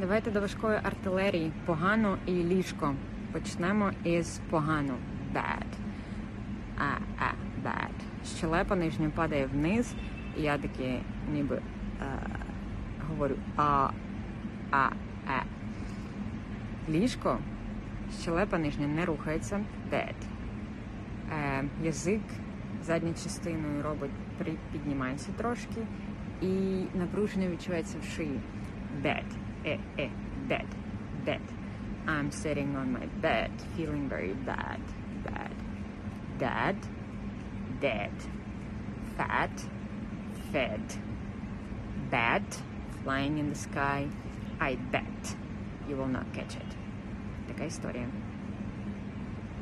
Давайте до важкої артилерії. Погано і ліжко. Почнемо із погано. Bad. А, а, bad. Щелепа нижня падає вниз, і я таки ніби е, говорю а, а, е. Ліжко. Щелепа нижня не рухається. Bad. Е, язик задньою частиною робить піднімається трошки, і напруження відчувається в шиї. Bed. Eh, eh, bed. Bed. I'm sitting on my bed, feeling very bad. Bad. Dad. Dead. Fat. Fed. Bat. Flying in the sky. I bet you will not catch it. Така історія.